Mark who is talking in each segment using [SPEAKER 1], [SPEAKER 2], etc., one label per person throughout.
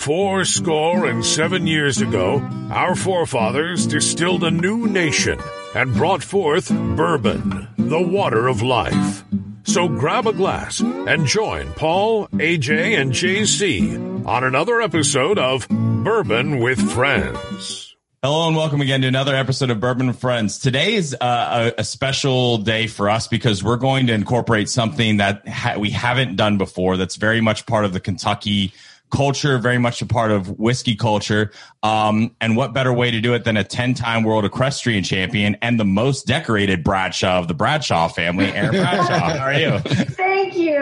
[SPEAKER 1] Four score and seven years ago, our forefathers distilled a new nation and brought forth bourbon, the water of life. So grab a glass and join Paul, AJ, and JC on another episode of Bourbon with Friends.
[SPEAKER 2] Hello and welcome again to another episode of Bourbon with Friends. Today is uh, a, a, special day for us because we're going to incorporate something that ha- we haven't done before. That's very much part of the Kentucky culture, very much a part of whiskey culture. Um, and what better way to do it than a 10 time world equestrian champion and the most decorated Bradshaw of the Bradshaw family, Erin Bradshaw. How are you?
[SPEAKER 3] Thank you.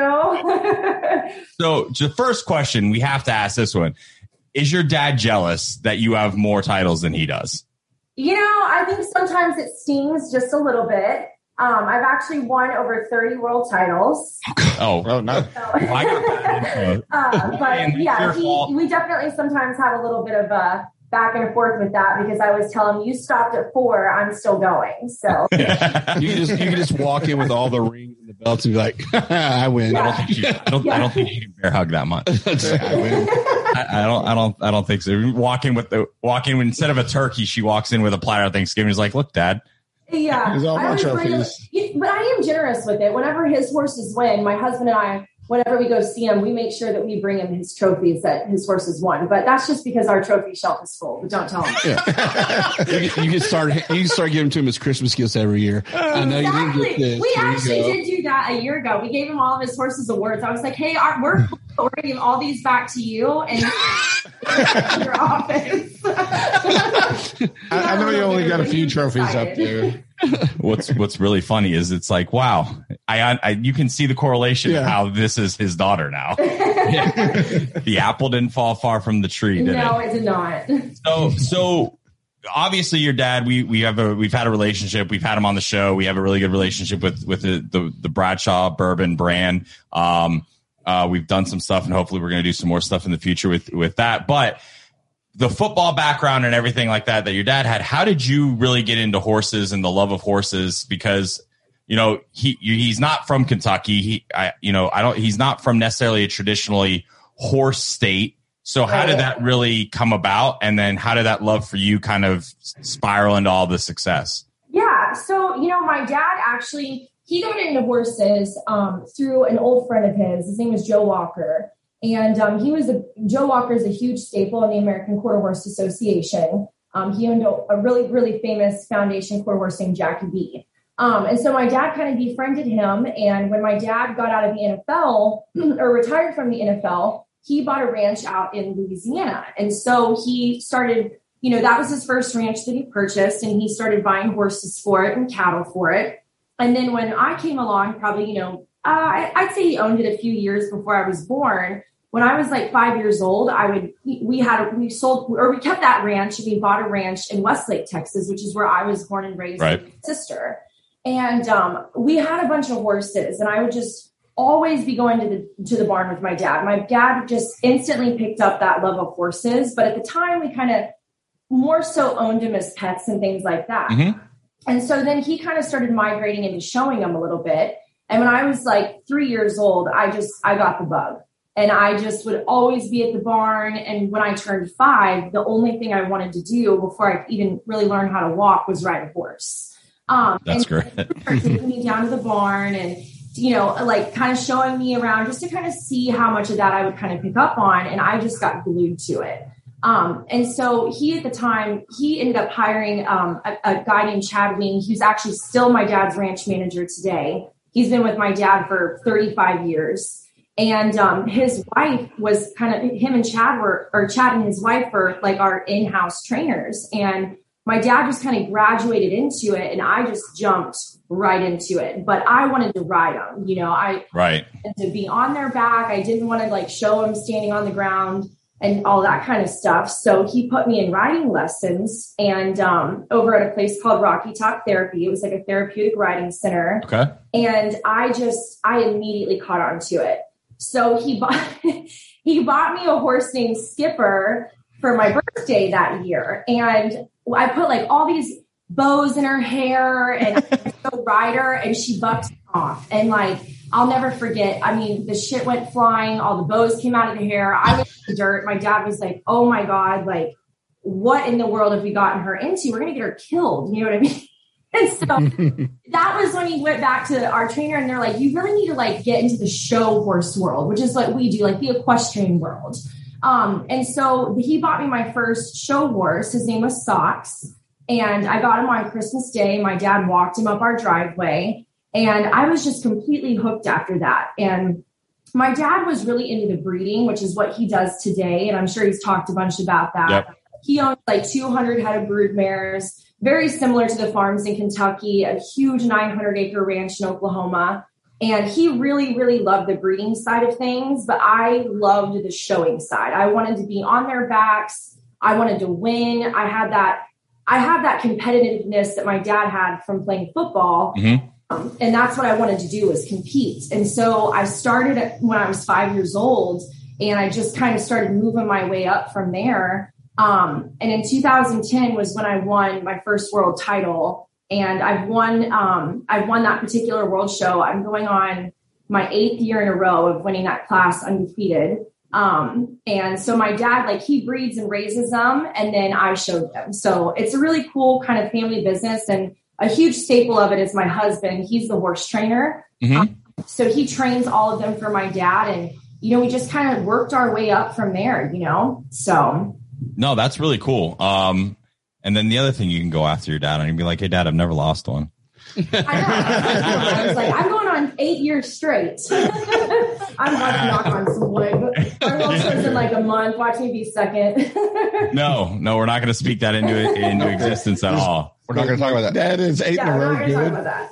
[SPEAKER 2] so, the first question we have to ask this one Is your dad jealous that you have more titles than he does?
[SPEAKER 3] You know, I think sometimes it stings just a little bit. Um, I've actually won over 30 world titles.
[SPEAKER 2] Oh, oh no. So,
[SPEAKER 3] uh, but yeah, he, we definitely sometimes have a little bit of a back and forth with that because I always tell him, "You stopped at four, I'm still going." So
[SPEAKER 4] you can just you can just walk in with all the rings and the belts and be like, "I win."
[SPEAKER 2] Yeah. I don't think she, I don't, yeah. I don't think she can bear hug that much. I, win. I, I, don't. I don't. I don't think so. Walking with the walking instead of a turkey, she walks in with a platter of Thanksgiving. Is like, "Look, Dad."
[SPEAKER 3] Yeah.
[SPEAKER 4] There's all my
[SPEAKER 3] trophies. but I am generous with it. Whenever his horses win, my husband and I, whenever we go see him, we make sure that we bring him his trophies that his horses won. But that's just because our trophy shelf is full. But don't tell him.
[SPEAKER 4] Yeah. you, can, you, can start. You can start giving to him his Christmas gifts every year. I know exactly. you didn't get this.
[SPEAKER 3] We actually did do that a year ago. We gave him all of his horses awards. I was like, "Hey, our, we're we're giving all these back to you and your office."
[SPEAKER 4] I, I know you only got a few trophies up there.
[SPEAKER 2] What's what's really funny is it's like wow I, I you can see the correlation yeah. how this is his daughter now. The apple didn't fall far from the tree did
[SPEAKER 3] no
[SPEAKER 2] it?
[SPEAKER 3] it did not.
[SPEAKER 2] So so obviously your dad we we have a we've had a relationship we've had him on the show we have a really good relationship with with the the, the bradshaw bourbon brand. Um uh we've done some stuff and hopefully we're going to do some more stuff in the future with with that. But the football background and everything like that that your dad had, how did you really get into horses and the love of horses? Because you know he he's not from Kentucky. He I you know I don't he's not from necessarily a traditionally horse state. So how did that really come about? And then how did that love for you kind of spiral into all the success?
[SPEAKER 3] Yeah. So, you know, my dad actually, he got into horses um, through an old friend of his. His name was Joe Walker. And um, he was a Joe Walker is a huge staple in the American Quarter Horse Association. Um, he owned a, a, really, really famous foundation quarter horse named Jackie B. Um, and so my dad kind of befriended him. And when my dad got out of the NFL or retired from the NFL, he bought a ranch out in Louisiana. And so he started, you know, that was his first ranch that he purchased, and he started buying horses for it and cattle for it. And then when I came along, probably, you know, uh, I'd say he owned it a few years before I was born when I was like five years old, I would, we had, we sold, or we kept that ranch. We bought a ranch in Westlake, Texas, which is where I was born and raised right. with my sister. And um, we had a bunch of horses, and I would just always be going to the to the barn with my dad. My dad just instantly picked up that love of horses, but at the time we kind of more so owned them as pets and things like that. Mm-hmm. And so then he kind of started migrating into showing them a little bit. And when I was like three years old, I just I got the bug. And I just would always be at the barn. And when I turned five, the only thing I wanted to do before I even really learned how to walk was ride a horse.
[SPEAKER 2] Um, That's great.
[SPEAKER 3] taking me down to the barn and, you know, like kind of showing me around just to kind of see how much of that I would kind of pick up on. And I just got glued to it. Um, and so he at the time, he ended up hiring um, a, a guy named Chad Wing, who's actually still my dad's ranch manager today. He's been with my dad for 35 years. And um, his wife was kind of him and Chad were, or Chad and his wife were like our in-house trainers. And my dad just kind of graduated into it, and I just jumped right into it. But I wanted to ride them, you know. I
[SPEAKER 2] right
[SPEAKER 3] to be on their back. I didn't want to like show them standing on the ground and all that kind of stuff. So he put me in riding lessons and um, over at a place called Rocky Top Therapy. It was like a therapeutic riding center.
[SPEAKER 2] Okay.
[SPEAKER 3] And I just I immediately caught on to it. So he bought he bought me a horse named Skipper for my birthday that year. And I put like all these bows in her hair and go rider and she bucked off. And like, I'll never forget. I mean, the shit went flying. All the bows came out of the hair. I was in the dirt. My dad was like, "Oh my god, like, what in the world have we gotten her into? We're gonna get her killed." You know what I mean? And so that was when he went back to our trainer and they're like, you really need to like get into the show horse world, which is what we do, like the equestrian world. Um, and so he bought me my first show horse. His name was Socks. And I got him on Christmas Day. My dad walked him up our driveway. And I was just completely hooked after that. And my dad was really into the breeding, which is what he does today. And I'm sure he's talked a bunch about that. Yep. He owns like 200 head of brood mares, very similar to the farms in Kentucky, a huge 900 acre ranch in Oklahoma. And he really, really loved the breeding side of things, but I loved the showing side. I wanted to be on their backs. I wanted to win. I had that, I had that competitiveness that my dad had from playing football. Mm-hmm. Um, and that's what I wanted to do was compete. And so I started when I was five years old and I just kind of started moving my way up from there. Um, and in 2010 was when I won my first world title and I've won um, I've won that particular world show. I'm going on my eighth year in a row of winning that class undefeated. Um, and so my dad, like he breeds and raises them and then I showed them. So it's a really cool kind of family business. And a huge staple of it is my husband. He's the horse trainer. Mm-hmm. Um, so he trains all of them for my dad. And, you know, we just kind of worked our way up from there, you know? So.
[SPEAKER 2] No, that's really cool. Um, and then the other thing you can go after your dad and you be like, "Hey, dad, I've never lost one."
[SPEAKER 3] I, I was like, I'm going on eight years straight. I'm about to knock on some wood. My world shows in like a month. Watch me be second.
[SPEAKER 2] no, no, we're not going to speak that into into existence at all.
[SPEAKER 4] We're not going to talk about that.
[SPEAKER 5] That is eight yeah, in a row.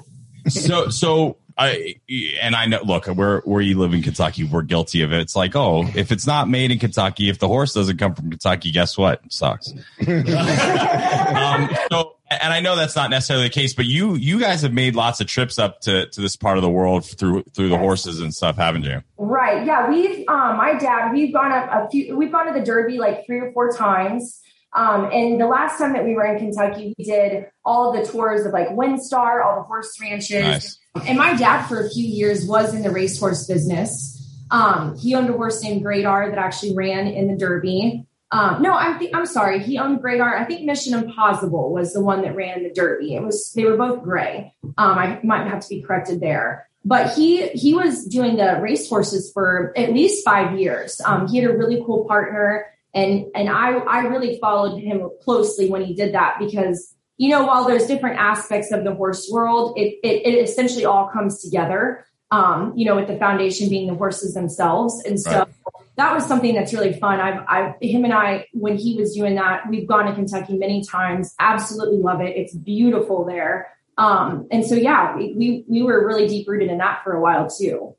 [SPEAKER 2] Good. So, so I and I know. Look, where where you live in Kentucky, we're guilty of it. It's like, oh, if it's not made in Kentucky, if the horse doesn't come from Kentucky, guess what? It sucks. um, so, and I know that's not necessarily the case, but you you guys have made lots of trips up to to this part of the world through through the horses and stuff, haven't you?
[SPEAKER 3] Right. Yeah. We've um, my dad. We've gone up a few. We've gone to the Derby like three or four times. Um, and the last time that we were in Kentucky, we did all of the tours of like WinStar, all the horse ranches. Nice. And my dad, for a few years, was in the racehorse business. Um, he owned a horse named Great R that actually ran in the Derby. Um, no, I'm I'm sorry. He owned Great I think Mission Impazible was the one that ran the Derby. It was they were both gray. Um, I might have to be corrected there. But he he was doing the racehorses for at least five years. Um, he had a really cool partner and, and I, I really followed him closely when he did that because, you know, while there's different aspects of the horse world, it, it, it essentially all comes together. Um, you know, with the foundation being the horses themselves. And so right. that was something that's really fun. I've, I've, him and I, when he was doing that, we've gone to Kentucky many times. Absolutely love it. It's beautiful there. Um, and so, yeah, we, we, we were really deep rooted in that for a while too.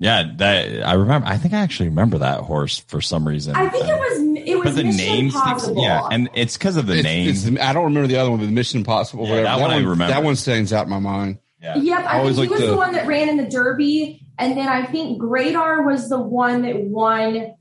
[SPEAKER 2] Yeah, that I remember. I think I actually remember that horse for some reason.
[SPEAKER 3] I think it was it was the Mission Impazible.
[SPEAKER 2] Yeah, and it's because of the it's, name. It's,
[SPEAKER 4] I don't remember the other one, the Mission Impazible. Yeah, that, that, one I remember. That one stands out in my mind.
[SPEAKER 3] Yeah. Yep, I, I think he was the, the one that ran in the Derby, and then I think Great R was the one that won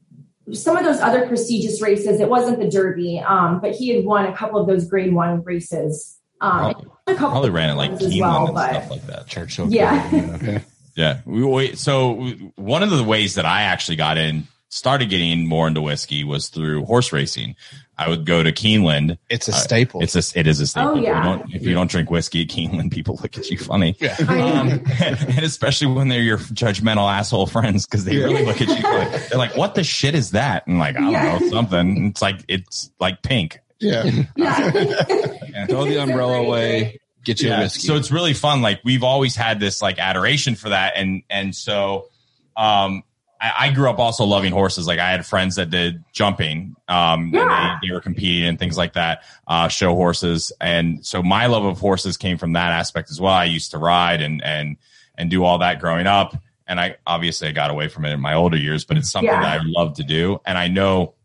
[SPEAKER 3] some of those other prestigious races. It wasn't the Derby, um, but he had won a couple of those Grade One races. Um,
[SPEAKER 2] probably, probably ran it like Keeneland well, and but, stuff like that.
[SPEAKER 4] Churchill.
[SPEAKER 3] Yeah.
[SPEAKER 2] Yeah. We, we, so one of the ways that I actually got in, started getting more into whiskey was through horse racing. I would go to Keeneland.
[SPEAKER 4] It's a staple.
[SPEAKER 2] Uh, it's a, it is a staple. Oh, yeah. If, you if you don't drink whiskey at Keeneland, people look at you funny. Yeah. Um, and especially when they're your judgmental asshole friends, because they yeah. really look at you like, they're like, what the shit is that? And like, I don't yeah. know, something. It's like, it's like pink.
[SPEAKER 4] Yeah. yeah. Throw the umbrella away get you yeah. a whiskey.
[SPEAKER 2] So it's really fun. Like we've always had this like adoration for that. And, and so, um, I, I grew up also loving horses. Like I had friends that did jumping, um, yeah. they, they, were competing and things like that, uh, show horses. And so my love of horses came from that aspect as well. I used to ride and, and, and do all that growing up. And I obviously I got away from it in my older years, but it's something yeah. that I love to do. And I know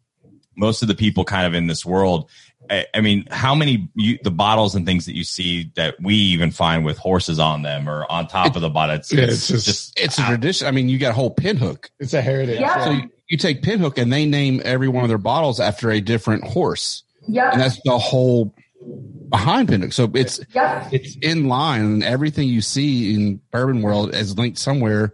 [SPEAKER 2] most of the people kind of in this world, I, mean, how many you, the bottles and things that you see that we even find with horses on them or on top it, of the bottle? It's,
[SPEAKER 4] yeah, it's, it's just, it's a tradition. I mean, you got a whole pinhook.
[SPEAKER 5] It's a heritage.
[SPEAKER 3] Yeah.
[SPEAKER 4] So you, you take pinhook and they name every one of their bottles after a different horse.
[SPEAKER 3] Yeah.
[SPEAKER 4] And that's the whole behind pinhook. So it's
[SPEAKER 3] Yep.
[SPEAKER 4] it's in line, and everything you see in Bourbon World is linked somewhere.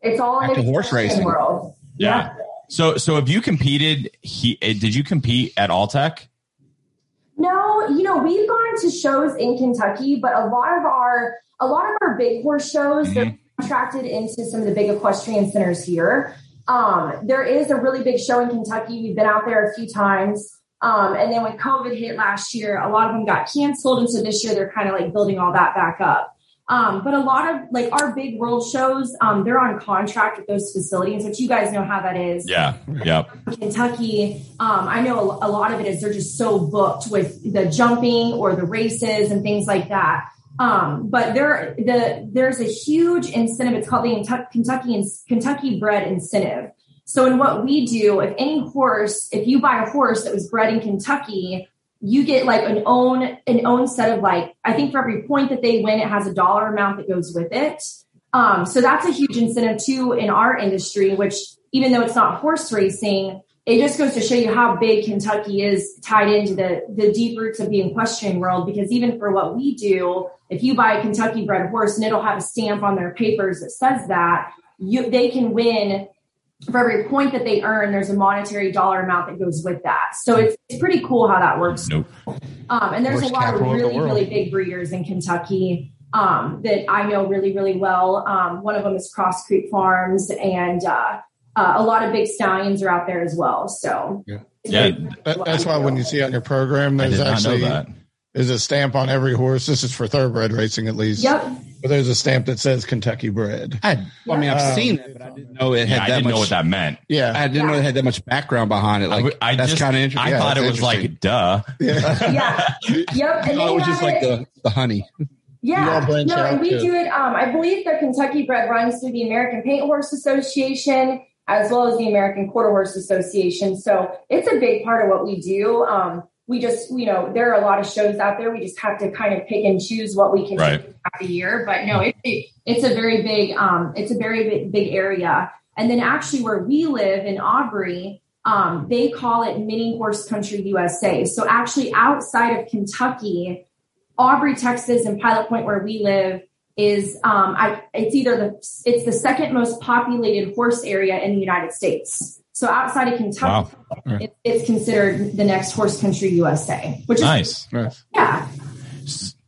[SPEAKER 3] It's all in
[SPEAKER 4] Back
[SPEAKER 3] the
[SPEAKER 4] horse
[SPEAKER 3] equestrian
[SPEAKER 4] racing.
[SPEAKER 3] world.
[SPEAKER 2] Yeah. So, so have you competed? He eh, did you compete at Alltech?
[SPEAKER 3] No, you know, we've gone to shows in Kentucky, but a lot of our a lot of our big horse shows they're contracted into some of the big equestrian centers here. Um, there is a really big show in Kentucky. We've been out there a few times. Um, and then when COVID hit last year, a lot of them got canceled. And so this year they're kind of like building all that back up. Um, but a lot of like our big world shows, um, they're on contract with those facilities, which you guys know how that is.
[SPEAKER 2] Yeah. Yep.
[SPEAKER 3] Kentucky, um, I know a, a lot of it is they're just so booked with the jumping or the races and things like that. Um, but there, the there's a huge incentive. It's called the Kentucky Kentucky, Kentucky bred incentive. So in what we do, if any horse, if you buy a horse that was bred in Kentucky, you get like an own an own set of like I think for every point that they win, it has a dollar amount that goes with it. Um, so that's a huge incentive too in our industry, which even though it's not horse racing, it just goes to show you how big Kentucky is tied into the the deep roots of the equestrian world. Because even for what we do, if you buy a Kentucky bred horse and it'll have a stamp on their papers that says that, you they can win for every point that they earn, there's a monetary dollar amount that goes with that. So it's, it's pretty cool how that works.
[SPEAKER 2] Nope.
[SPEAKER 3] Um, and there's
[SPEAKER 4] Horse
[SPEAKER 3] a lot of
[SPEAKER 4] capital of
[SPEAKER 3] really, really big breeders in Kentucky um, that I know really, really well. Um, one of them is Cross Creek Farms, and uh, uh, a lot of big stallions are out there as well. So
[SPEAKER 5] Yeah.
[SPEAKER 2] Yeah.
[SPEAKER 5] That, that's why when you see on your program, there's
[SPEAKER 2] did know
[SPEAKER 5] actually
[SPEAKER 2] that.
[SPEAKER 5] There's a stamp on every horse. This is for thoroughbred racing at least.
[SPEAKER 3] Yep.
[SPEAKER 5] But there's a stamp that says Kentucky bred.
[SPEAKER 4] I, well, I mean, I've
[SPEAKER 5] Um,
[SPEAKER 4] seen it, but I didn't know it had
[SPEAKER 2] Yeah, I
[SPEAKER 4] that
[SPEAKER 2] didn't
[SPEAKER 4] much.
[SPEAKER 2] know what that meant.
[SPEAKER 5] Yeah.
[SPEAKER 4] I didn't know it had that much background behind it.
[SPEAKER 2] I
[SPEAKER 4] Like
[SPEAKER 2] w- I
[SPEAKER 4] that's
[SPEAKER 2] just-
[SPEAKER 4] kind of interesting.
[SPEAKER 2] I
[SPEAKER 5] Yeah,
[SPEAKER 2] thought it was like, duh.
[SPEAKER 5] Yeah.
[SPEAKER 3] Yeah. Yep. And
[SPEAKER 4] Oh,
[SPEAKER 3] they
[SPEAKER 4] it was
[SPEAKER 3] have
[SPEAKER 4] just like
[SPEAKER 3] it-
[SPEAKER 4] the, the honey.
[SPEAKER 5] You
[SPEAKER 3] Yeah,
[SPEAKER 5] branch
[SPEAKER 3] no, and we
[SPEAKER 5] to-
[SPEAKER 3] do it. Um, I believe the Kentucky bred runs through the American Paint Horse Association as well as the American Quarter Horse Association. So it's a big part of what we do. Um, we just, you know, there are a lot of shows out there. We just have to kind of pick and choose what we can
[SPEAKER 2] Right.
[SPEAKER 3] do throughout the year. But no, it, it, it's a very big, um, it's a very big, big area. And then actually where we live in Aubrey, um, they call it Mini Horse Country USA. So actually outside of Kentucky, Aubrey, Texas, and Pilot Point, where we live, is um, I, it's either the it's the second most populated horse area in the United States. So outside of Kentucky, it, it's considered the next horse country USA, which is
[SPEAKER 2] Nice.
[SPEAKER 5] Nice.
[SPEAKER 3] yeah.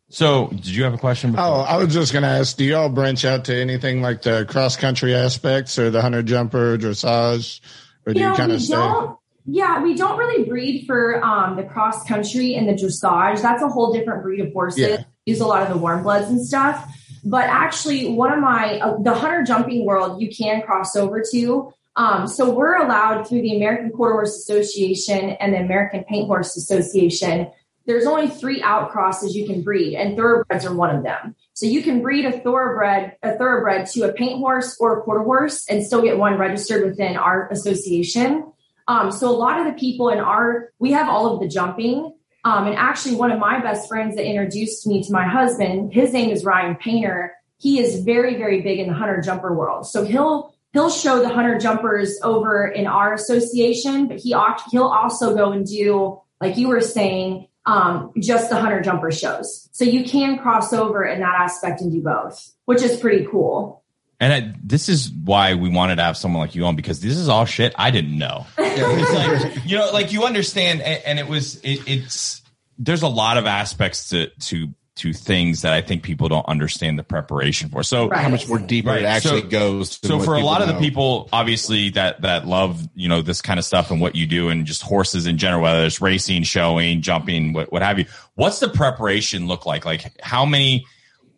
[SPEAKER 2] So, did you have a question? before?
[SPEAKER 5] Oh, I was just going to ask, do y'all branch out to anything like the cross country aspects or the hunter jumper, dressage, or do
[SPEAKER 3] You
[SPEAKER 5] you, kind of stay?
[SPEAKER 3] don't. Yeah, we don't really breed for um, the cross country and the dressage. That's a whole different breed of horses.
[SPEAKER 5] Yeah.
[SPEAKER 3] Use a lot of the warm bloods and stuff. But actually, one of my uh, the hunter jumping world you can cross over to. Um, so we're allowed through the American Quarter Horse Association and the American Paint Horse Association. There's only three outcrosses you can breed, and thoroughbreds are one of them. So you can breed a thoroughbred, a thoroughbred to a paint horse or a quarter horse, and still get one registered within our association. Um, so a lot of the people in our, we have all of the jumping. Um, and actually, one of my best friends that introduced me to my husband, his name is Ryan Painter. He is very, very big in the hunter jumper world. So he'll he'll show the hunter jumpers over in our association, but he he'll also go and do like you were saying, um, just the hunter jumper shows. So you can cross over in that aspect and do both, which is pretty cool.
[SPEAKER 2] And I, this is why we wanted to have someone like you on because this is all shit I didn't know. It's like, you know, like you understand, and, and it was it, it's there's a lot of aspects to to to things that I think people don't understand the preparation for. So
[SPEAKER 3] Right.
[SPEAKER 4] How much more deeper
[SPEAKER 2] Right.
[SPEAKER 4] it actually
[SPEAKER 2] So-
[SPEAKER 4] goes.
[SPEAKER 2] so for a
[SPEAKER 4] people
[SPEAKER 2] lot of the people obviously that that love you know this kind of stuff and what you do and just horses in general whether it's racing showing jumping what, what have you what's the preparation look like like how many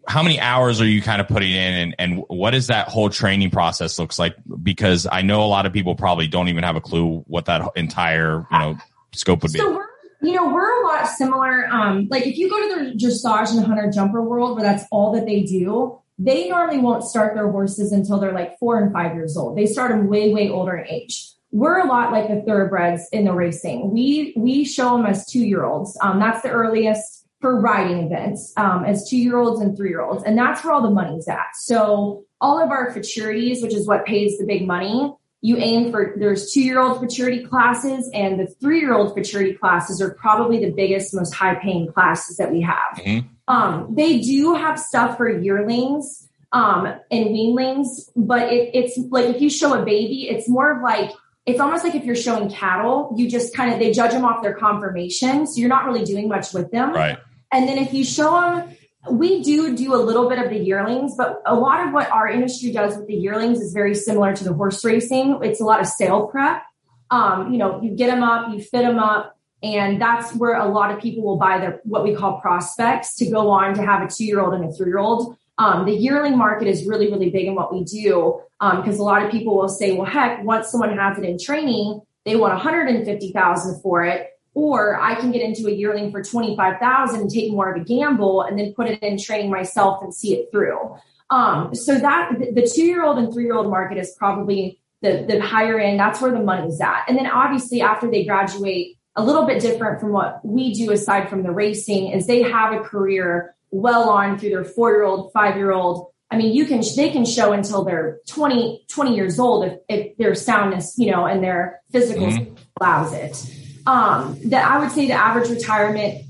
[SPEAKER 2] how many hours are you kind of putting in and, and what is that whole training process looks like because i know a lot of people probably don't even have a clue what that entire you know scope would be
[SPEAKER 3] So we're, you know, we're a lot similar. Um, like if you go to the dressage and hunter jumper world, where that's all that they do, they normally won't start their horses until they're like four and five years old. They start them way, way older in age. We're a lot like the thoroughbreds in the racing. We we show them as two year olds. Um, that's the earliest for riding events um, as two year olds and three year olds, and that's where all the money's at. So all of our futurities, which is what pays the big money, you aim for there's two year old futurity classes and the three year old futurity classes are probably the biggest, most high paying classes that we have.
[SPEAKER 2] Mhm.
[SPEAKER 3] Um, they do have stuff for yearlings um, and weanlings, but it, it's like if you show a baby, it's more of like it's almost like if you're showing cattle, you just kind of they judge them off their conformation, so you're not really doing much with them.
[SPEAKER 2] Right.
[SPEAKER 3] And then if you show them, we do do a little bit of the yearlings, but a lot of what our industry does with the yearlings is very similar to the horse racing. It's a lot of sale prep. Um, you know, you get them up, you fit them up, and that's where a lot of people will buy their what we call prospects to go on to have a two year old and a three year old. Um, the yearling market is really, really big in what we do because a lot of people will say, well, heck, once someone has it in training, they want 150,000 for it or I can get into a yearling for 25,000 and take more of a gamble and then put it in training myself and see it through. Um, so that the two year old and three year old market is probably the, the higher end. That's where the money's at. And then obviously after they graduate, a little bit different from what we do aside from the racing is they have a career well on through their four year old, five year old. I mean, you can, they can show until they're 20, 20 years old if, if their soundness, you know, and their physical allows it um, that I would say the average retirement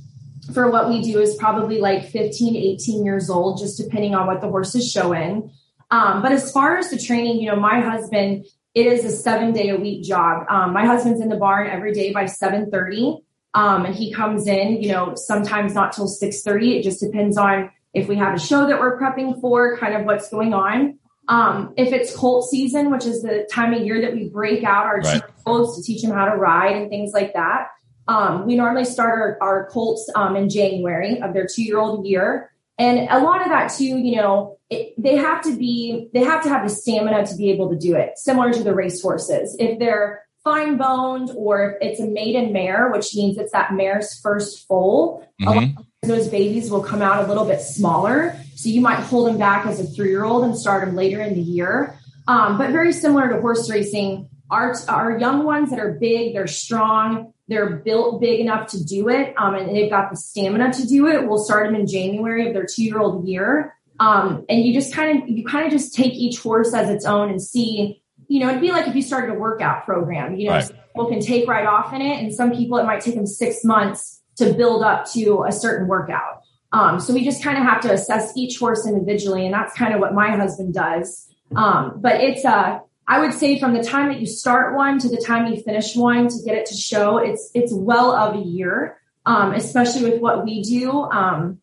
[SPEAKER 3] for what we do is probably like 15 18 years old, just depending on what the horse is showing. Um, but as far as the training, you know, my husband, it is a seven day a week job. Um, my husband's in the barn every day by 730. Um, and he comes in, you know, sometimes not till 630. It just depends on if we have a show that we're prepping for, kind of what's going on. Um, if it's colt season, which is the time of year that we break out our
[SPEAKER 2] Right.
[SPEAKER 3] two-year-olds to teach them how to ride and things like that, um, we normally start our, our colts um, in January of their two-year-old year, and a lot of that too, you know, it, they have to be they have to have the stamina to be able to do it, similar to the race horses. If they're fine boned or if it's a maiden mare, which means it's that mare's first foal, a lot
[SPEAKER 2] Mhm.
[SPEAKER 3] of those babies will come out a little bit smaller. So you might hold them back as a three year old and start them later in the year. Um, but very similar to horse racing, our, our young ones that are big, they're strong, they're built big enough to do it, um, and they've got the stamina to do it. We'll start them in January of their two year old year. Um, and you just kind of, you kind of just take each horse as its own and see, you know, it'd be like if you started a workout program, you know,
[SPEAKER 2] Right.
[SPEAKER 3] some people can take right off in it and some people it might take them six months to build up to a certain workout. Um, so we just kind of have to assess each horse individually, and that's kind of what my husband does. Um, but it's uh, I would say from the time that you start one to the time you finish one to get it to show, it's it's well of a year. Um, especially with what we do, um,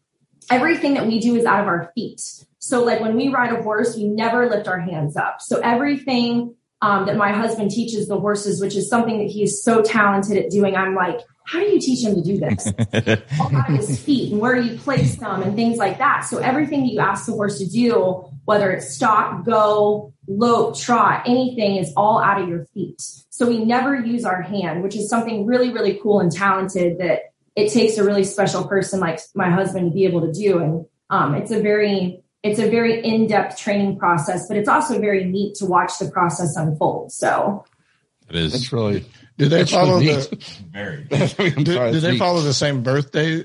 [SPEAKER 3] everything that we do is out of our feet. So like when we ride a horse, we never lift our hands up. So everything um, that my husband teaches the horses, which is something that he is so talented at doing, I'm like, how do you teach him to do this? all out of his feet and where you place them and things like that. So everything that you ask the horse to do, whether it's stop, go, lope, trot, anything is all out of your feet. So we never use our hand, which is something really, really cool and talented that it takes a really special person like my husband to be able to do. And um, it's a very, it's a very in-depth training process, but it's also very neat to watch the process unfold. So
[SPEAKER 2] It is
[SPEAKER 4] That's really.
[SPEAKER 5] Do they follow
[SPEAKER 4] really
[SPEAKER 5] the?
[SPEAKER 2] very.
[SPEAKER 4] I mean,
[SPEAKER 5] Do,
[SPEAKER 4] sorry,
[SPEAKER 5] do they
[SPEAKER 4] neat.
[SPEAKER 5] follow the same birthday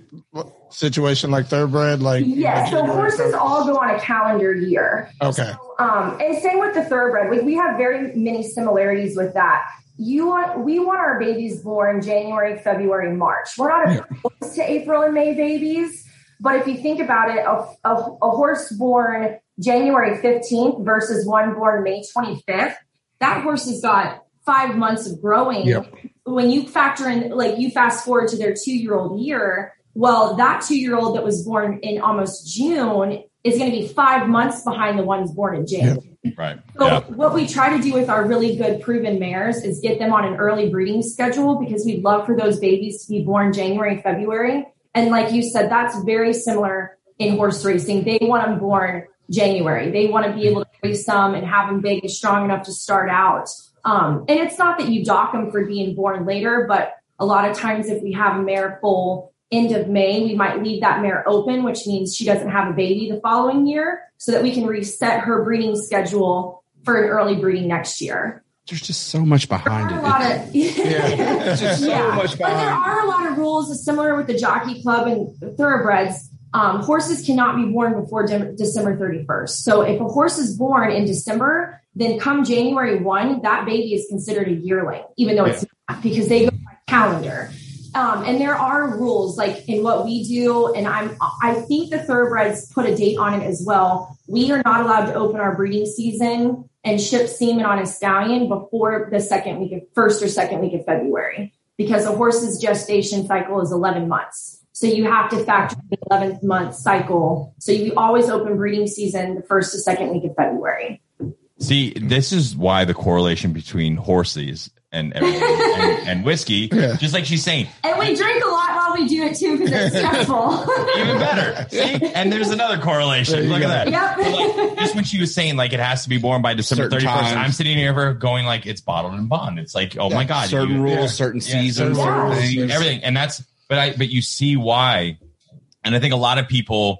[SPEAKER 5] situation like thoroughbred? Like
[SPEAKER 3] yes, so horses
[SPEAKER 5] 1st?
[SPEAKER 3] all go on a calendar year.
[SPEAKER 5] Okay.
[SPEAKER 3] Um, and same with the thoroughbred. We, we have very many similarities with that. You want we want our babies born January, February, March. We're not opposed to April and May babies, but if you think about it, a, a, a horse born January 15th versus one born May 25th, that horse has got five months of growing.
[SPEAKER 5] Yep.
[SPEAKER 3] When you factor in, like you fast forward to their two year old year, well, that two year old that was born in almost June is going to be five months behind the ones born in June.
[SPEAKER 2] Right.
[SPEAKER 3] So
[SPEAKER 2] Yeah.
[SPEAKER 3] what we try to do with our really good proven mares is get them on an early breeding schedule because we'd love for those babies to be born January, February. And like you said, that's very similar in horse racing. They want them born January. They want to be able to race them and have them big and strong enough to start out. Um, and it's not that you dock them for being born later, but a lot of times if we have a mare full end of May, we might leave that mare open, which means she doesn't have a baby the following year so that we can reset her breeding schedule for an early breeding next year.
[SPEAKER 4] There's just so much behind it.
[SPEAKER 3] of
[SPEAKER 5] Yeah.
[SPEAKER 4] Just so
[SPEAKER 3] yeah,
[SPEAKER 4] much
[SPEAKER 3] but there are a lot of rules similar with the jockey club and thoroughbreds. um, horses cannot be born before de- December 31st. So if a horse is born in December, then come January 1, that baby is considered a yearling, even though it's not because they go by calendar. Um, and there are rules like in what we do, and I'm I think the thoroughbreds put a date on it as well. We are not allowed to open our breeding season and ship semen on a stallion before the second week of first or second week of February because a horse's gestation cycle is 11 months. So you have to factor the 11th month cycle. So you always open breeding season the first to second week of February.
[SPEAKER 2] See, this is why the correlation between horses and and, and whiskey,
[SPEAKER 5] Yeah.
[SPEAKER 2] just like she's saying,
[SPEAKER 3] And we drink a lot while we do it too because it's stressful.
[SPEAKER 2] even better. See, and there's another correlation.
[SPEAKER 5] you
[SPEAKER 2] Look
[SPEAKER 5] go.
[SPEAKER 2] at that.
[SPEAKER 3] Yep.
[SPEAKER 2] Like, just when she was saying like it has to be born by December
[SPEAKER 4] Certain
[SPEAKER 2] 31st,
[SPEAKER 4] times.
[SPEAKER 2] I'm sitting here for going like it's bottled and bond. It's like, oh my god,
[SPEAKER 4] certain
[SPEAKER 2] you-
[SPEAKER 4] rules,
[SPEAKER 5] yeah.
[SPEAKER 4] certain seasons,
[SPEAKER 3] certain
[SPEAKER 4] certain
[SPEAKER 3] rules.
[SPEAKER 4] things.
[SPEAKER 2] everything and that's but i but you see why and i think a lot of people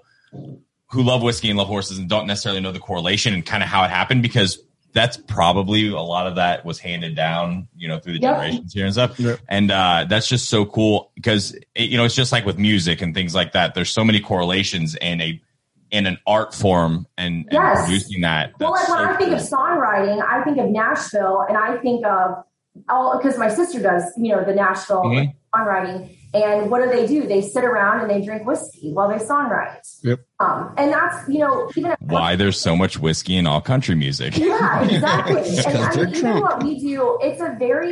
[SPEAKER 2] who love whiskey and love horses and don't necessarily know the correlation and kind of how it happened because that's probably a lot of that was handed down you know through the
[SPEAKER 3] Yep.
[SPEAKER 2] generations here and stuff
[SPEAKER 5] Yep.
[SPEAKER 2] and uh that's just so cool because it, you know it's just like with music and things like that there's so many correlations in a in an art form and, and producing that
[SPEAKER 3] Well, like when
[SPEAKER 2] so
[SPEAKER 3] I think of songwriting, I think of Nashville, and I think of all because my sister does, you know, the Nashville
[SPEAKER 2] Mhm.
[SPEAKER 3] songwriting. And what do they do? They sit around and they drink whiskey while they songwrite.
[SPEAKER 5] Yep.
[SPEAKER 3] Um, and that's you know even
[SPEAKER 2] why there's so much whiskey in all country music
[SPEAKER 3] yeah, exactly. and I mean, even
[SPEAKER 4] drunk.
[SPEAKER 3] what we do, it's a very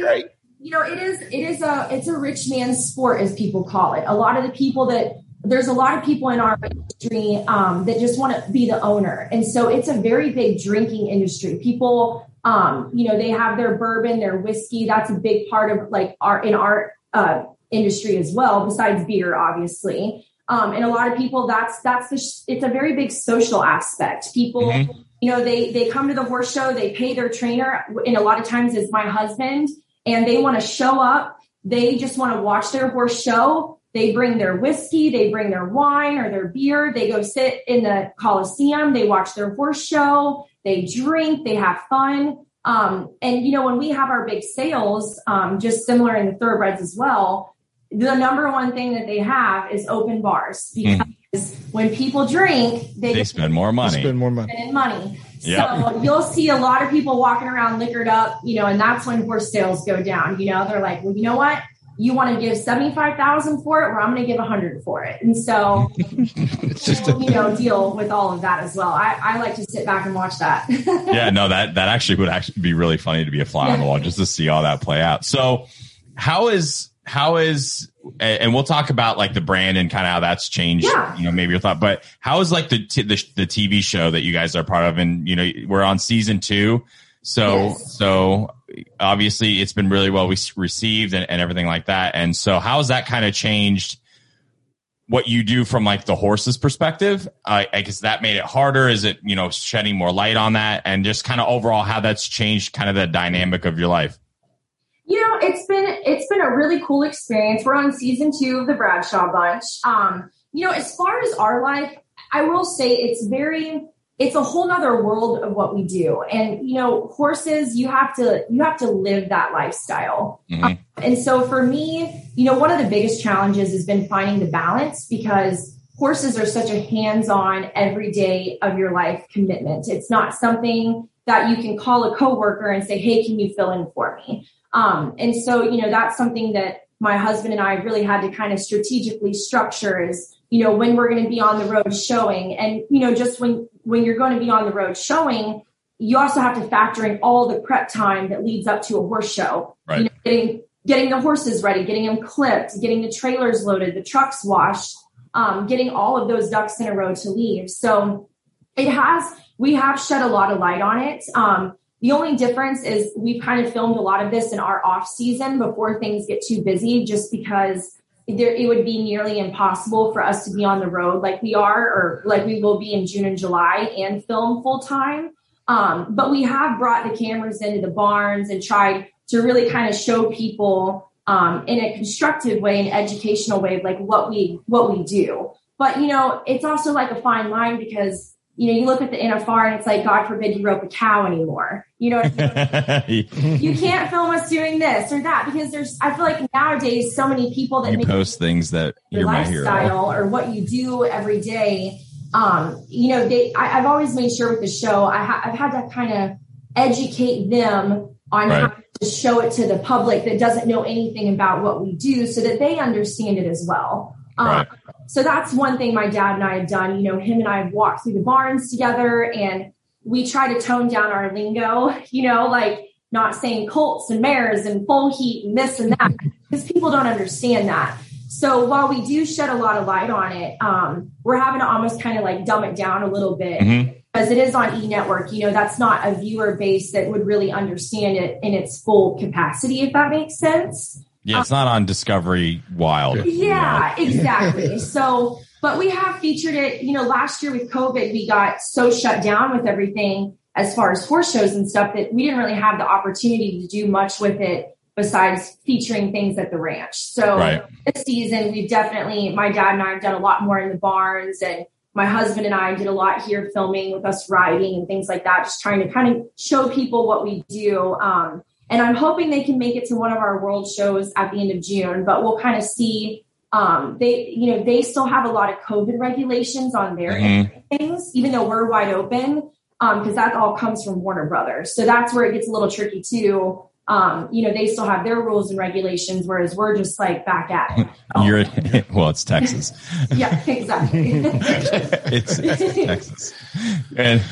[SPEAKER 3] you know it is it is a it's a rich man's sport as people call it. A lot of the people that there's a lot of people in our industry um, that just want to be the owner, and so it's a very big drinking industry. People, um, you know, they have their bourbon, their whiskey. That's a big part of like our in our uh, industry as well. Besides beer, obviously, um, and a lot of people that's that's the sh- it's a very big social aspect. People
[SPEAKER 2] Mhm.
[SPEAKER 3] you know they they come to the horse show they pay their trainer and a lot of times it's my husband and they want to show up they just want to watch their horse show they bring their whiskey they bring their wine or their beer they go sit in the coliseum they watch their horse show they drink they have fun um, and you know when we have our big sales um, just similar in the thoroughbreds as well the number one thing that they have is open bars hmm. because when people drink they,
[SPEAKER 2] they spend more money
[SPEAKER 5] Spend more money.
[SPEAKER 3] spending money.
[SPEAKER 2] Yep.
[SPEAKER 3] So you'll see a lot of people walking around liquored up, you know, and that's when horse sales go down. You know, they're like, well, you know what? You want to give seventy five thousand for it, or I'm going to give a hundred for it. And so,
[SPEAKER 4] It's just
[SPEAKER 3] we'll, you know, deal with all of that as well. I, I like to sit back and watch that.
[SPEAKER 2] yeah, no, that that actually would actually be really funny to be a fly on the wall just to see all that play out. So, how is how is and we'll talk about like the brand and kind of how that's changed.
[SPEAKER 3] Yeah.
[SPEAKER 2] You know, maybe your thought, but how is like the t- the, the TV show that you guys are part of, and you know, we're on season two. So
[SPEAKER 3] Yes.
[SPEAKER 2] so obviously it's been really well received and, and everything like that. And so how has that kind of changed? what you do from like the horse's perspective. Uh, I guess that made it harder. Is it, you know, shedding more light on that and just kind of overall how that's changed kind of the dynamic of your life?
[SPEAKER 3] You know, it's been it's been a really cool experience. We're on season two of the Bradshaw Bunch. Um, you know, as far as our life, I will say it's very it's a whole nother world of what we do. And you know, horses, you have to you have to live that lifestyle.
[SPEAKER 2] Mhm.
[SPEAKER 3] And so for me, you know, one of the biggest challenges has been finding the balance because horses are such a hands-on every day of your life commitment. It's not something that you can call a coworker and say, "Hey, can you fill in for me?" Um, and so, you know, that's something that my husband and I really had to kind of strategically structure is, you know, when we're going to be on the road showing and, you know, just when, when you're going to be on the road showing, you also have to factor in all the prep time that leads up to a horse show.
[SPEAKER 2] Right.
[SPEAKER 3] You know, getting, getting the horses ready, getting them clipped, getting the trailers loaded, the trucks washed, um, getting all of those ducks in a row to leave. So it has, we have shed a lot of light on it. Um, the only difference is we've kind of filmed a lot of this in our off season before things get too busy, just because there, it would be nearly impossible for us to be on the road like we are, or like we will be in June and July and film full time. Um, but we have brought the cameras into the barns and tried to really kind of show people um, in a constructive way, an educational way, like what we what we do. But you know, it's also like a fine line because you know, you look at the NFR and it's like, God forbid you rope a cow anymore. You know, I mean? you can't film us doing this or that because there's, I feel like nowadays so many people that
[SPEAKER 2] you
[SPEAKER 3] make
[SPEAKER 2] post things that
[SPEAKER 3] your
[SPEAKER 2] you're my hero.
[SPEAKER 3] lifestyle or what you do every day. Um, you know, they, I, have always made sure with the show, I ha- I've had to kind of educate them on
[SPEAKER 2] Right.
[SPEAKER 3] how to show it to the public that doesn't know anything about what we do so that they understand it as well. Um,
[SPEAKER 2] Right.
[SPEAKER 3] So that's one thing my dad and I have done. You know, him and I have walked through the barns together and we try to tone down our lingo, you know, like not saying colts and mares and full heat and this and that because people don't understand that. So while we do shed a lot of light on it, um, we're having to almost kind of like dumb it down a little bit
[SPEAKER 2] Mhm.
[SPEAKER 3] because it is on E Network. You know, that's not a viewer base that would really understand it in its full capacity, if that makes sense.
[SPEAKER 2] Yeah, it's not on Discovery Wild.
[SPEAKER 3] Yeah, exactly. so, but we have featured it. You know, last year with COVID, we got so shut down with everything as far as horse shows and stuff that we didn't really have the opportunity to do much with it besides featuring things at the ranch. So
[SPEAKER 2] Right.
[SPEAKER 3] this season, we've definitely, my dad and I have done a lot more in the barns and my husband and I did a lot here filming with us riding and things like that, just trying to kind of show people what we do. Um, and I'm hoping they can make it to one of our world shows at the end of June, but we'll kind of see. Um, they, you know, they still have a lot of COVID regulations on their
[SPEAKER 2] Mhm.
[SPEAKER 3] things, even though we're wide open, because that all comes from Warner Brothers. So that's where it gets a little tricky too. Um, you know, they still have their rules and regulations, whereas we're just like back at it.
[SPEAKER 2] You're well, it's Texas.
[SPEAKER 3] yeah, exactly.
[SPEAKER 2] it's, it's Texas, and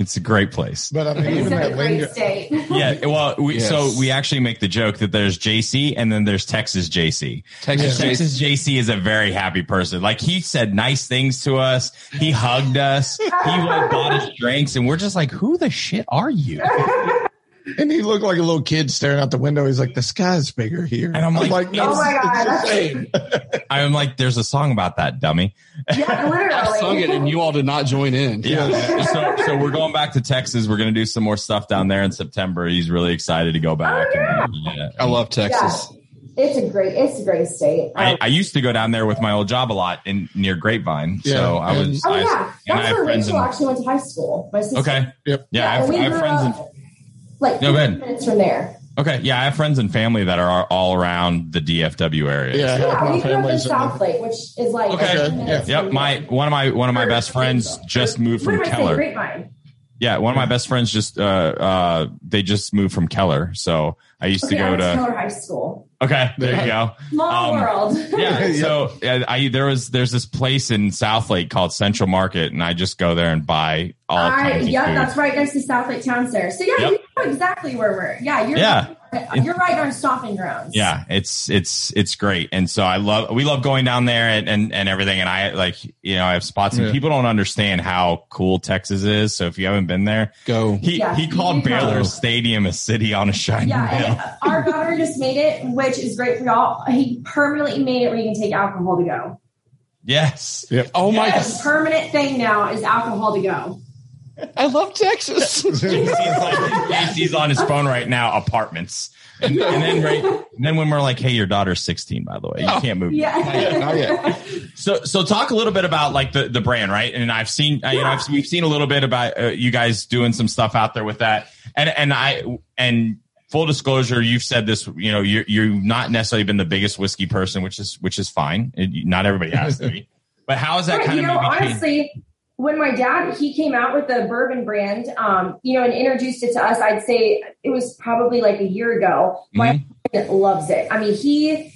[SPEAKER 2] it's a great place.
[SPEAKER 5] But I mean,
[SPEAKER 3] it's
[SPEAKER 5] even
[SPEAKER 3] a
[SPEAKER 5] that
[SPEAKER 3] great state.
[SPEAKER 2] Yeah, well, we,
[SPEAKER 4] Yes.
[SPEAKER 2] so we actually make the joke that there's JC and then there's Texas JC.
[SPEAKER 4] Texas
[SPEAKER 2] And
[SPEAKER 4] Jason.
[SPEAKER 2] Texas JC is a very happy person. Like he said nice things to us. He hugged us. He like bought us drinks, and we're just like, "Who the shit are you?"
[SPEAKER 5] And he looked like a little kid staring out the window. He's like, the sky's bigger here.
[SPEAKER 2] And I'm like,
[SPEAKER 5] no,
[SPEAKER 3] Oh my
[SPEAKER 5] it's,
[SPEAKER 3] God.
[SPEAKER 5] it's the same.
[SPEAKER 2] I'm like, "There's a song about that, dummy."
[SPEAKER 3] yeah, literally.
[SPEAKER 4] I sung it and you all did not join in.
[SPEAKER 2] Yeah. so, so we're going back to Texas. We're going to do some more stuff down there in September. He's really excited to go back.
[SPEAKER 3] Oh, yeah.
[SPEAKER 2] And, yeah.
[SPEAKER 4] I love Texas.
[SPEAKER 3] It's a great, it's a great state.
[SPEAKER 2] I,
[SPEAKER 3] Um,
[SPEAKER 2] I used to go down there with my old job a lot in near Grapevine.
[SPEAKER 5] Yeah,
[SPEAKER 2] so I was.
[SPEAKER 3] oh
[SPEAKER 2] I,
[SPEAKER 3] yeah,
[SPEAKER 2] and I
[SPEAKER 3] that's
[SPEAKER 2] have
[SPEAKER 3] where
[SPEAKER 2] friends
[SPEAKER 3] Rachel
[SPEAKER 2] in.
[SPEAKER 3] actually went to high school. My sister.
[SPEAKER 2] Okay.
[SPEAKER 5] Yep.
[SPEAKER 2] Yeah, I have,
[SPEAKER 3] we
[SPEAKER 2] I have
[SPEAKER 3] grew
[SPEAKER 2] friends. In,
[SPEAKER 3] up, like
[SPEAKER 2] No, go
[SPEAKER 3] 15 minutes from there.
[SPEAKER 2] okay, yeah, I have friends and family that are all around the DFW area.
[SPEAKER 5] Yeah, half
[SPEAKER 3] Yeah,
[SPEAKER 5] my
[SPEAKER 3] we grew up in
[SPEAKER 5] family's
[SPEAKER 3] South Lake, which is like
[SPEAKER 2] Okay.
[SPEAKER 3] 15 minutes
[SPEAKER 2] Yep. My one of my one of my best friends just moved from
[SPEAKER 3] am I saying?
[SPEAKER 2] Keller.
[SPEAKER 3] Grapevine.
[SPEAKER 2] Yeah, one of my best friends just uh uh they just moved from Keller. So I used
[SPEAKER 3] Okay,
[SPEAKER 2] to go
[SPEAKER 3] to
[SPEAKER 2] to.
[SPEAKER 3] Keller High School.
[SPEAKER 2] Okay, there you go.
[SPEAKER 3] Small
[SPEAKER 2] Um,
[SPEAKER 3] world.
[SPEAKER 2] yeah.
[SPEAKER 5] Yeah.
[SPEAKER 2] So uh, I there was there's this place in Southlake called Central Market, and I just go there and buy all
[SPEAKER 3] I,
[SPEAKER 2] kinds of
[SPEAKER 3] yeah,
[SPEAKER 2] food.
[SPEAKER 3] that's right next to Southlake Town Center. So yeah,
[SPEAKER 2] Yep.
[SPEAKER 3] you know exactly where we're. Yeah, you're.
[SPEAKER 2] Yeah.
[SPEAKER 3] You're right on stomping grounds.
[SPEAKER 2] Yeah, it's it's it's great, and so I love we love going down there and and, and everything. And I like you know I have spots, and
[SPEAKER 5] Yeah.
[SPEAKER 2] people don't understand how cool Texas is. So if you haven't been there,
[SPEAKER 4] Go.
[SPEAKER 2] he
[SPEAKER 3] Yeah,
[SPEAKER 2] he called Baylor
[SPEAKER 3] go.
[SPEAKER 2] Stadium a city on a shining
[SPEAKER 3] Yeah,
[SPEAKER 2] hill.
[SPEAKER 3] our governor just made it, which is great for y'all. He permanently made it where you can take alcohol to go.
[SPEAKER 2] Yes,
[SPEAKER 4] Oh my!
[SPEAKER 3] It's a permanent thing now is alcohol to go.
[SPEAKER 4] I love Texas.
[SPEAKER 2] JC's, like, JC's on his phone right now. Apartments, and, and then right and then when we're like, hey, your daughter's 16, by the way, you can't move.
[SPEAKER 3] Yeah.
[SPEAKER 4] Not yet.
[SPEAKER 2] So, so talk a little bit about like the, the brand, right? And I've seen, uh, you know, I've, we've seen a little bit about uh, you guys doing some stuff out there with that. And, and I, and full disclosure, you've said this, you know, you're, you've not necessarily been the biggest whiskey person, which is, which is fine. It, not everybody has to be, but how is that
[SPEAKER 3] Right,
[SPEAKER 2] kind
[SPEAKER 3] you
[SPEAKER 2] of
[SPEAKER 3] know,
[SPEAKER 2] changed?
[SPEAKER 3] honestly, when my dad he came out with the bourbon brand, um, you know, and introduced it to us, I'd say it was probably like a year ago. My
[SPEAKER 2] Mm-hmm.
[SPEAKER 3] loves it. I mean, he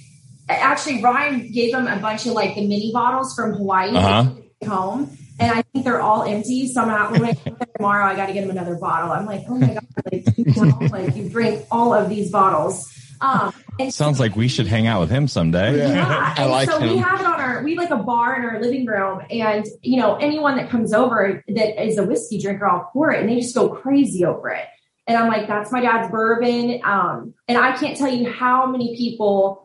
[SPEAKER 3] actually Ryan gave him a bunch of like the mini bottles from Hawaii
[SPEAKER 2] Uh-huh.
[SPEAKER 3] that he took home. And I think they're all empty. So I'm not when I come there tomorrow, I got to get him another bottle. I'm like, oh my god, like you, know, like you drink all of these bottles. Um, and
[SPEAKER 2] Sounds like we should hang out with him someday.
[SPEAKER 5] Yeah.
[SPEAKER 3] yeah.
[SPEAKER 4] I like
[SPEAKER 3] so we
[SPEAKER 4] him.
[SPEAKER 3] have it on our we have like a bar in our living room and you know anyone that comes over that is a whiskey drinker I'll pour it and they just go crazy over it. And I'm like, that's my dad's bourbon. Um, and I can't tell you how many people ha-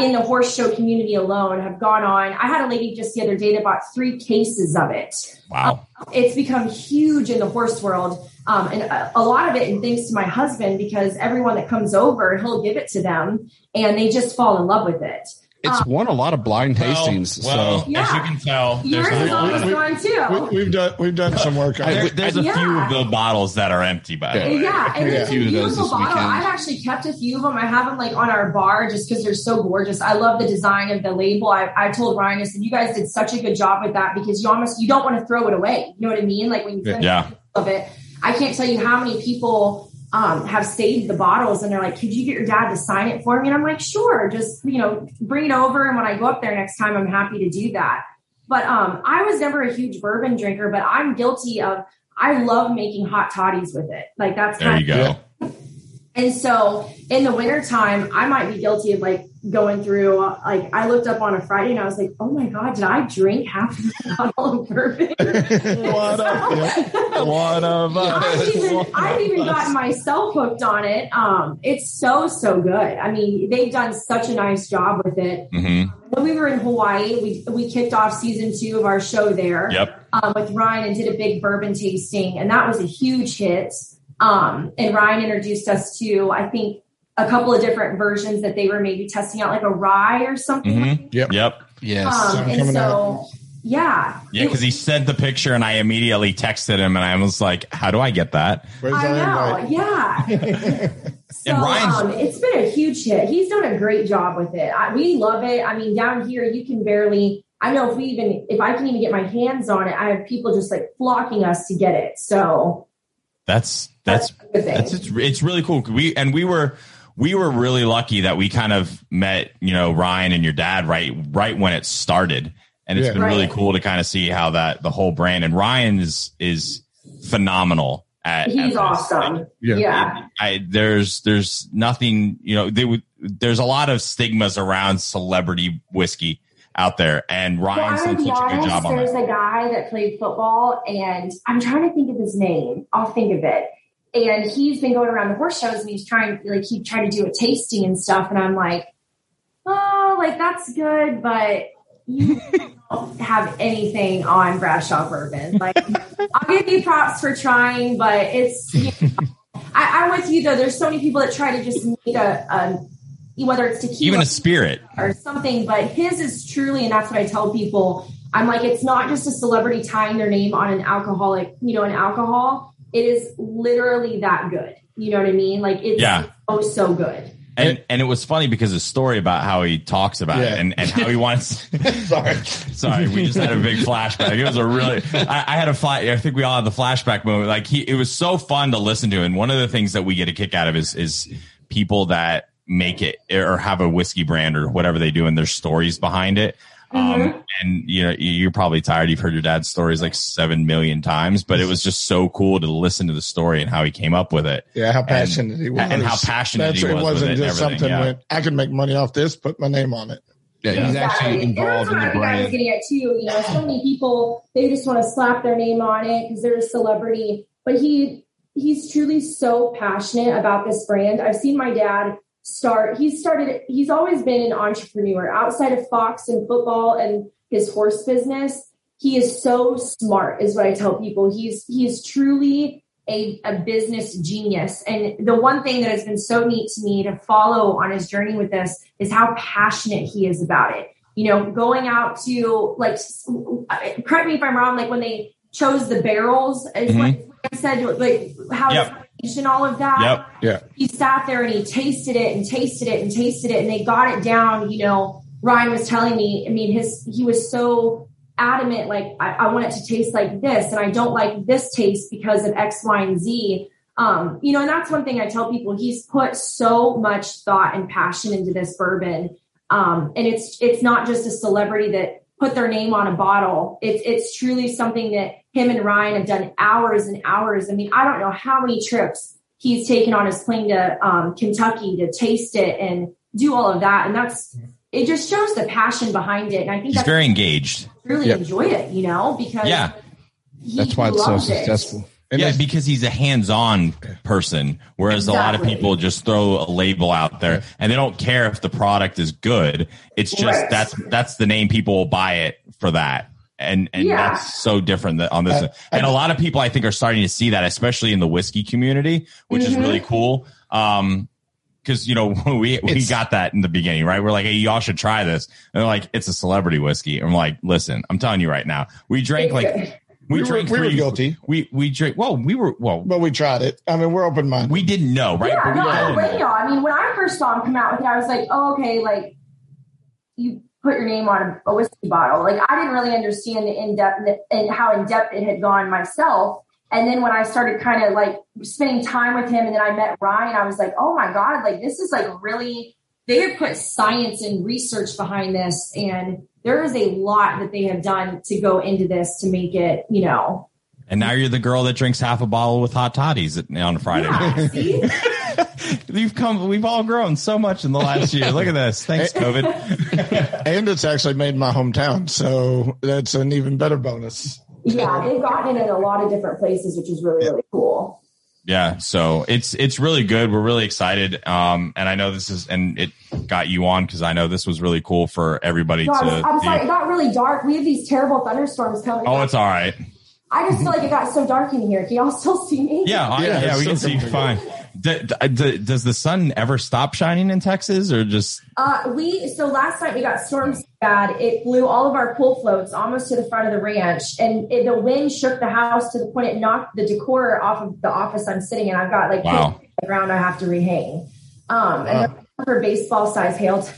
[SPEAKER 3] in the horse show community alone have gone on. I had a lady just the other day that bought three cases of it
[SPEAKER 2] Wow.
[SPEAKER 3] it's become huge in the horse world. Um, and a, a lot of it, and thanks to my husband, because everyone that comes over, he'll give it to them and they just fall in love with it.
[SPEAKER 4] It's ah. won a lot of blind tastings.
[SPEAKER 2] Well,
[SPEAKER 4] so
[SPEAKER 3] Yeah.
[SPEAKER 2] as you can tell,
[SPEAKER 3] Yours
[SPEAKER 2] there's
[SPEAKER 3] is
[SPEAKER 2] a,
[SPEAKER 3] almost
[SPEAKER 5] we-
[SPEAKER 3] gone too.
[SPEAKER 5] We, we've done we've done some work on
[SPEAKER 2] there- there's a
[SPEAKER 3] Yeah.
[SPEAKER 2] few of the bottles that are empty, by the way.
[SPEAKER 3] Yeah, and
[SPEAKER 5] Yeah.
[SPEAKER 3] a
[SPEAKER 4] Few of those
[SPEAKER 3] beautiful bottle. I've actually kept a few of them. I have them like on our bar just because they're so gorgeous. I love the design of the label. I, I told Ryan, I said, you guys did such a good job with that because you almost you don't want to throw it away. You know what I mean? Like when you finish
[SPEAKER 2] Yeah.
[SPEAKER 3] of it, I can't tell you how many people um, have saved the bottles and they're like, could you get your dad to sign it for me? And I'm like, sure, just you know, bring it over. And when I go up there next time, I'm happy to do that. But um, I was never a huge bourbon drinker, but I'm guilty of. I love making hot toddies with it. Like that's
[SPEAKER 2] There
[SPEAKER 3] kind
[SPEAKER 2] you go.
[SPEAKER 3] And so in the wintertime, I might be guilty of like going through, like, I looked up on a Friday and I was like, oh my God, did I drink half a bottle of bourbon?
[SPEAKER 5] One of yeah. one of
[SPEAKER 3] I've
[SPEAKER 5] us.
[SPEAKER 3] even, I've even gotten myself hooked on it. Um, it's so, so good. I mean, they've done such a nice job with it.
[SPEAKER 2] hmm
[SPEAKER 3] When we were in Hawaii, we, we kicked off season two of our show there
[SPEAKER 2] Yep.
[SPEAKER 3] um, with Ryan and did a big bourbon tasting, and that was a huge hit. Um, and Ryan introduced us to, I think, a couple of different versions that they were maybe testing out, like a rye or something.
[SPEAKER 2] hmm
[SPEAKER 5] Yep.
[SPEAKER 2] Yep.
[SPEAKER 4] yes.
[SPEAKER 3] Um, and
[SPEAKER 5] coming
[SPEAKER 3] so, yeah,
[SPEAKER 2] Yeah, because he sent the picture and I immediately texted him and I was like, "How do I get that?"
[SPEAKER 5] Where's
[SPEAKER 3] I know,
[SPEAKER 5] invite?
[SPEAKER 3] yeah. so
[SPEAKER 2] And Ryan's-
[SPEAKER 3] um, it's been a huge hit. He's done a great job with it. I, we love it. I mean, down here you can barely. I know if we even if I can even get my hands on it, I have people just like flocking us to get it. So
[SPEAKER 2] That's that's
[SPEAKER 3] a good thing.
[SPEAKER 2] That's it's, it's really cool. We and we were we were really lucky that we kind of met you know Ryan and your dad right right when it started, and it's
[SPEAKER 5] Yeah.
[SPEAKER 2] been really cool to kind of see how that the whole brand and Ryan is is phenomenal at. at
[SPEAKER 3] He's
[SPEAKER 2] this.
[SPEAKER 3] awesome.
[SPEAKER 5] Yeah.
[SPEAKER 3] yeah.
[SPEAKER 2] I there's there's nothing you know they there's a lot of stigmas around celebrity whiskey out there, and
[SPEAKER 3] Well,
[SPEAKER 2] Ryan's done such
[SPEAKER 3] be
[SPEAKER 2] a good job on
[SPEAKER 3] There's
[SPEAKER 2] that.
[SPEAKER 3] a guy that played football, and I'm trying to think of his name. I'll think of it. And he's been going around the horse shows, and he's trying, like, he tried to do a tasting and stuff. And I'm like, oh, like that's good, but you don't have anything on Bradshaw bourbon. Like, I'll give you props for trying, but it's. You know, I, I'm with you though. There's so many people that try to just make a, a whether it's tequila
[SPEAKER 2] Even a spirit,
[SPEAKER 3] or something, but his is truly, and that's what I tell people. I'm like, it's not just a celebrity tying their name on an alcoholic, you know, an alcohol. It is literally that good. You know what I mean? Like it's
[SPEAKER 2] Yeah.
[SPEAKER 3] so so good.
[SPEAKER 2] and and it was funny because the story about how he talks about it and, and how he wants
[SPEAKER 5] Sorry.
[SPEAKER 2] sorry we just had a big flashback it was a really I, I had a fly i think we all had the flashback moment like he it was so fun to listen to and one of the things that we get a kick out of is is people that make it or have a whiskey brand or whatever they do and there's stories behind it um and you know you're probably tired you've heard your dad's stories like seven million times but it was just so cool to listen to the story and how he came up with it
[SPEAKER 5] Yeah, how passionate he was.
[SPEAKER 2] and how passionate
[SPEAKER 5] That's,
[SPEAKER 2] he
[SPEAKER 5] it
[SPEAKER 2] was with
[SPEAKER 5] wasn't
[SPEAKER 2] it
[SPEAKER 5] just
[SPEAKER 2] everything,
[SPEAKER 5] something
[SPEAKER 2] yeah.
[SPEAKER 5] that I can make money off this, put my name on it.
[SPEAKER 4] Yeah, he's actually
[SPEAKER 3] And that's
[SPEAKER 4] involved in the
[SPEAKER 3] I think I was getting at too. You know, so many people they just want to slap their name on it because they're a celebrity. But he he's truly so passionate about this brand. I've seen my dad start. He's started. He's always been an entrepreneur outside of Fox and football and his horse business. He is so smart, is what I tell people. He's he is truly a, a business genius. And the one thing that has been so neat to me to follow on his journey with this is how passionate he is about it. You know, going out to like, correct me if I'm wrong, like when they chose the barrels, is what mm-hmm. I said, like how
[SPEAKER 2] Yep.
[SPEAKER 3] And all of that.
[SPEAKER 2] Yep.
[SPEAKER 5] Yeah.
[SPEAKER 3] he sat there and he tasted it and tasted it and tasted it and they got it down. You know ryan was telling me i mean his he was so adamant like I, I want it to taste like this and i don't like this taste because of x y and z. Um you know and that's one thing i tell people. He's put so much thought and passion into this bourbon. Um and it's it's not just a celebrity that put their name on a bottle. It's it's truly something that him and ryan have done hours and hours i mean i don't know how many trips he's taken on his plane to um, Kentucky to taste it and do all of that. And that's it just shows the passion behind it. And I think
[SPEAKER 2] he's
[SPEAKER 3] that's
[SPEAKER 2] very engaged
[SPEAKER 3] really
[SPEAKER 5] Yep.
[SPEAKER 3] enjoyed it, you know, because
[SPEAKER 2] Yeah.
[SPEAKER 3] he
[SPEAKER 4] That's why it's so
[SPEAKER 3] loves it.
[SPEAKER 4] successful.
[SPEAKER 5] And
[SPEAKER 2] yeah, because he's a hands-on person, whereas a lot of people just throw a label out there and they don't care if the product is good. It's just
[SPEAKER 3] Right.
[SPEAKER 2] that's that's the name people will buy it for that. And and
[SPEAKER 3] Yeah.
[SPEAKER 2] that's so different than on this.
[SPEAKER 5] I-
[SPEAKER 2] and a lot of people I think are starting to see that, especially in the whiskey community, which is
[SPEAKER 3] Mhm.
[SPEAKER 2] really cool. Um because you know we we
[SPEAKER 5] It's-
[SPEAKER 2] got that in the beginning, right? We're like, hey, y'all should try this. And they're like, it's a celebrity whiskey. And I'm like, listen, I'm telling you right now, we drank like we,
[SPEAKER 5] We were-
[SPEAKER 2] drank
[SPEAKER 5] we were
[SPEAKER 2] three-
[SPEAKER 5] guilty.
[SPEAKER 2] We we drink. Well, we were well.
[SPEAKER 5] But we tried it. I mean, we're open minded.
[SPEAKER 2] We didn't know, right?
[SPEAKER 3] Yeah,
[SPEAKER 2] But we
[SPEAKER 3] no, I
[SPEAKER 2] all
[SPEAKER 3] don't
[SPEAKER 2] know.
[SPEAKER 3] I mean, when I first saw him come out with it, I was like, oh, okay, like you put your name on a, whiskey bottle. Like I didn't really understand the in depth and how in depth it had gone myself. And then when I started kind of like spending time with him, and then I met Ryan, I was like, oh my god, like this is like really they have put science and research behind this, and there is a lot that they have done to go into this to make it, you know.
[SPEAKER 2] And now you're the girl that drinks half a bottle with hot toddies on Friday.
[SPEAKER 3] Yeah, see?
[SPEAKER 2] You've come. We've all grown so much in the last year. Look at this. Thanks, COVID.
[SPEAKER 5] and it's actually made my hometown. So that's an even better bonus.
[SPEAKER 3] yeah, they've gotten it in a lot of different places, which is really really cool.
[SPEAKER 2] Yeah, so it's it's really good. We're really excited, um, and I know this is and it got you on because I know this was really cool for everybody
[SPEAKER 3] No,
[SPEAKER 2] to.
[SPEAKER 3] I'm, I'm sorry, it got really dark. We have these terrible thunderstorms coming.
[SPEAKER 2] Oh, it's all right.
[SPEAKER 3] I just feel like it got so dark in here. Can y'all still see me?
[SPEAKER 2] Yeah, I,
[SPEAKER 5] Yeah,
[SPEAKER 2] yeah, we
[SPEAKER 5] it's
[SPEAKER 2] can see you fine. D- d- d- does the sun ever stop shining in Texas, or just
[SPEAKER 3] Uh, we so last night we got storms so bad. It blew all of our pool floats almost to the front of the ranch, and it, the wind shook the house to the point it knocked the decor off of the office I'm sitting in. I've got like
[SPEAKER 2] Wow.
[SPEAKER 3] the ground I have to rehang. Um, and
[SPEAKER 5] Wow.
[SPEAKER 3] for baseball size hail.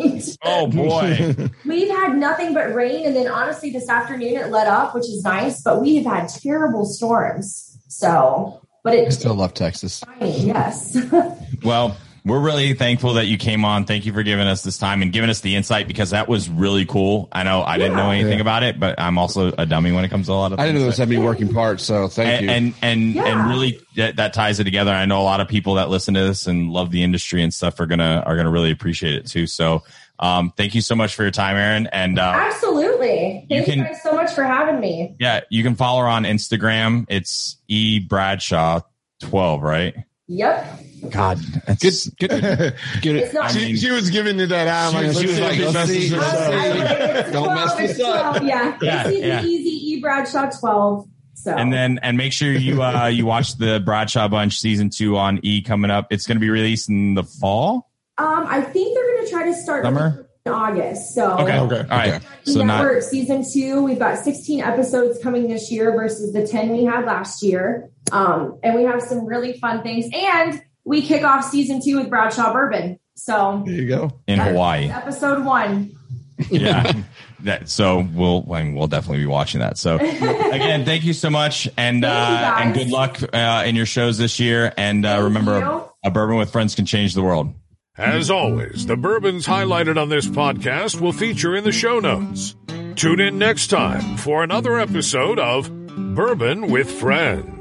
[SPEAKER 3] Tonight.
[SPEAKER 2] oh boy,
[SPEAKER 3] We've had nothing but rain, and then honestly, this afternoon it let up, which is nice. But we have had terrible storms. So, but
[SPEAKER 4] I still love Texas.
[SPEAKER 3] shiny, yes.
[SPEAKER 2] well. We're really thankful that you came on. Thank you for giving us this time and giving us the insight because that was really cool. I know I didn't know anything
[SPEAKER 5] Yeah.
[SPEAKER 2] about it, but I'm also a dummy when it comes to a lot of
[SPEAKER 4] I didn't know
[SPEAKER 2] things.
[SPEAKER 4] there was that many working parts, so thank
[SPEAKER 2] and,
[SPEAKER 4] you.
[SPEAKER 2] and and
[SPEAKER 3] Yeah.
[SPEAKER 2] and really that, that ties it together. I know a lot of people that listen to this and love the industry and stuff are gonna are gonna really appreciate it too. So, um, thank you so much for your time, Erin. And uh,
[SPEAKER 3] Absolutely.
[SPEAKER 2] You
[SPEAKER 3] Thank you,
[SPEAKER 2] can-
[SPEAKER 3] guys so much for having me.
[SPEAKER 2] yeah, you can follow her on Instagram. It's e Bradshaw twelve, right?
[SPEAKER 3] Yep.
[SPEAKER 2] God,
[SPEAKER 4] good, good, good.
[SPEAKER 3] It's not.
[SPEAKER 2] I
[SPEAKER 5] she,
[SPEAKER 2] mean-
[SPEAKER 5] she was giving you that eye. Like,
[SPEAKER 4] she was
[SPEAKER 5] let's
[SPEAKER 4] like,
[SPEAKER 5] see if he
[SPEAKER 4] let's
[SPEAKER 5] messes
[SPEAKER 4] see.
[SPEAKER 5] this
[SPEAKER 3] I-
[SPEAKER 5] up.
[SPEAKER 4] Don't
[SPEAKER 3] 12,
[SPEAKER 4] mess
[SPEAKER 3] it's
[SPEAKER 4] this up.
[SPEAKER 3] 12, Yeah.
[SPEAKER 2] Yeah,
[SPEAKER 3] It's easy,
[SPEAKER 2] yeah.
[SPEAKER 3] easy. E Bradshaw 12. So.
[SPEAKER 2] and then and make sure you uh you watch the Bradshaw Bunch season two on E coming up. It's gonna be released in the fall.
[SPEAKER 3] um, I think they're going to try to start
[SPEAKER 2] Summer?
[SPEAKER 3] in August. So.
[SPEAKER 2] Okay,
[SPEAKER 5] Okay.
[SPEAKER 2] all right.
[SPEAKER 4] Okay.
[SPEAKER 2] So not
[SPEAKER 3] season two. We've got 16 episodes coming this year versus the 10 we had last year. Um, and we have some really fun things. And we kick off season two with Bradshaw Bourbon. So
[SPEAKER 5] There you go.
[SPEAKER 2] in Hawaii.
[SPEAKER 3] episode one.
[SPEAKER 2] yeah that so we'll I mean, we'll definitely be watching that so again thank you so much and uh and good luck uh in your shows this year and uh remember a, a bourbon with friends can change the world
[SPEAKER 1] As always, the bourbons highlighted on this podcast will feature in the show notes. Tune in next time for another episode of Bourbon with Friends.